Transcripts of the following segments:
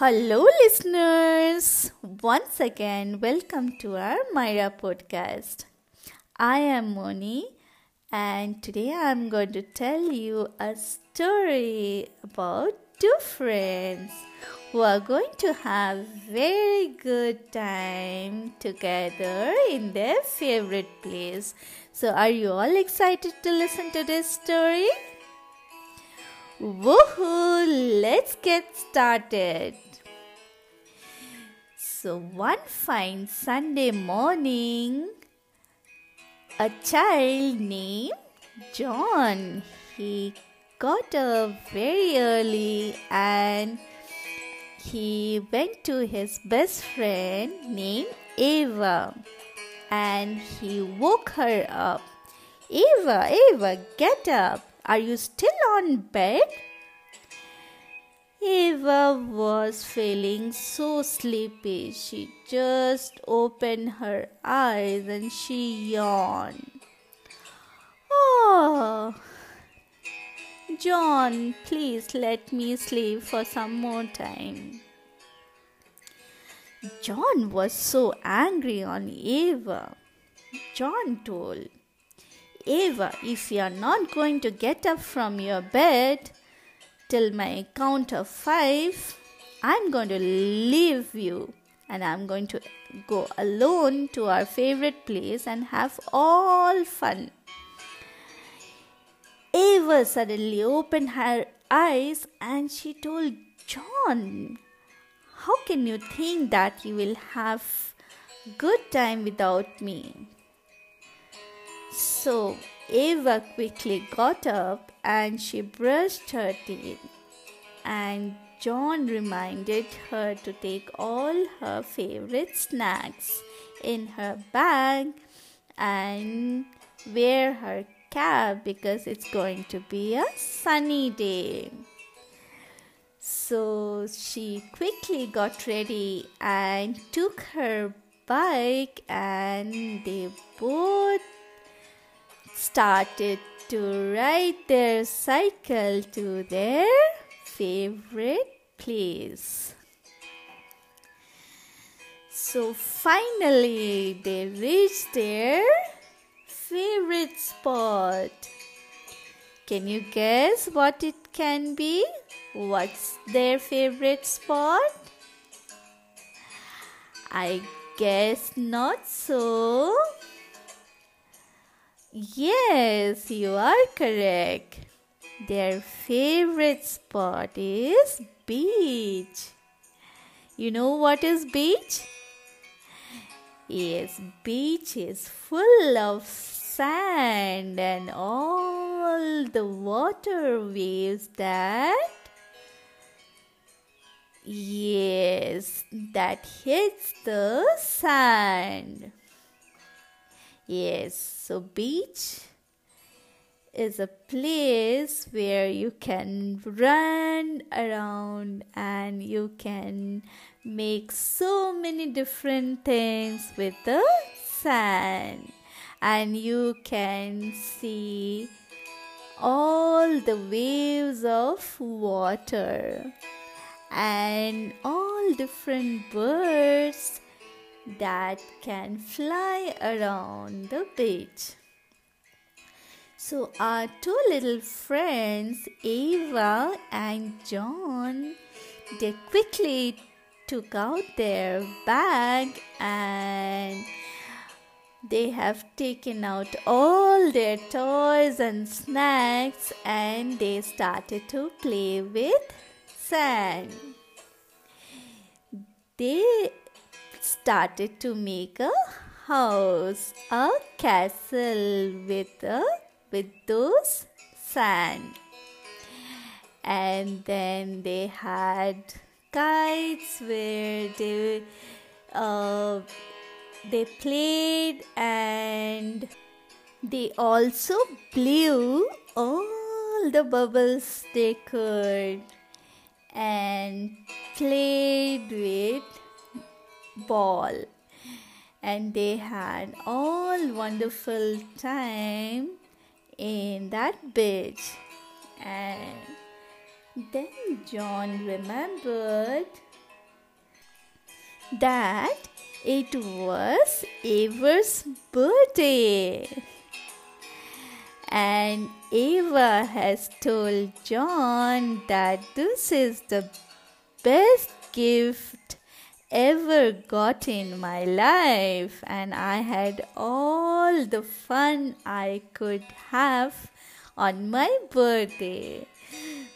Hello, listeners. Once again, welcome to our Myra podcast. I am Moni, and today I'm going to tell you a story about two friends who are going to have very good time together in their favorite place. So, are you all excited to listen to this story? Woohoo! Let's get started. So, one fine Sunday morning, a child named John he got up very early and he went to his best friend named Eva and he woke her up. Eva, Eva, get up. Are you still on bed? Eva was feeling so sleepy. She just opened her eyes and she yawned. Oh, John, please let me sleep for some more time. John was so angry on Eva. John told, Eva, if you are not going to get up from your bed till my count of five, I'm going to leave you and I'm going to go alone to our favorite place and have all fun. Eva suddenly opened her eyes and she told John, How can you think that you will have good time without me? So Eva quickly got up and she brushed her teeth. And John reminded her to take all her favorite snacks in her bag and wear her cap because it's going to be a sunny day. So she quickly got ready and took her bike and they both started to ride their cycle to their favorite place. So finally, they reached their favorite spot. Can you guess what it can be? What's their favorite spot? I guess not so. Yes, you are correct. Their favorite spot is beach. You know what is beach? Yes, beach is full of sand and all the water waves that yes that hits the sand Yes, so beach is a place where you can run around and you can make so many different things with the sand. And you can see all the waves of water and all different birds that can fly around the beach. So, our two little friends, Eva and John, they quickly took out their bag and they have taken out all their toys and snacks and they started to play with sand. They started to make a house, a castle with a, with those sand. And then they had kites where they uh, they played and they also blew all the bubbles they could and played with ball and they had all wonderful time in that beach and then John remembered that it was Ava's birthday. And Ava has told John that this is the best gift ever got in my life, and I had all the fun I could have on my birthday.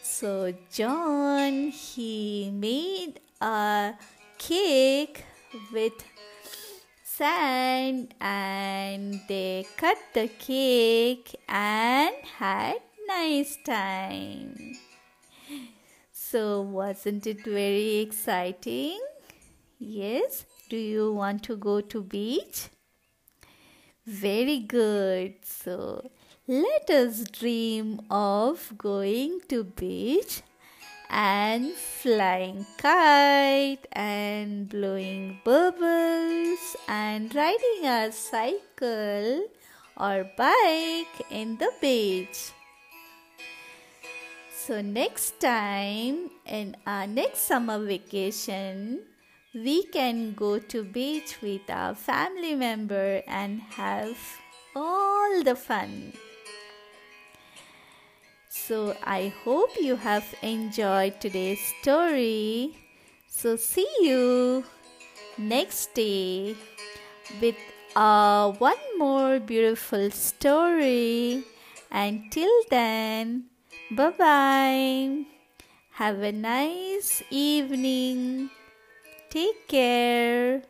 So, John he made a cake with sand and they cut the cake and had nice time. So wasn't it very exciting? Yes. Do you want to go to beach? Very good. So let us dream of going to beach and flying kite and blowing bubbles and riding a cycle or bike in the beach. So next time in our next summer vacation we can go to beach with our family member and have all the fun. So I hope you have enjoyed today's story. So see you next day with uh, one more beautiful story. Until then, bye bye. Have a nice evening. Take care.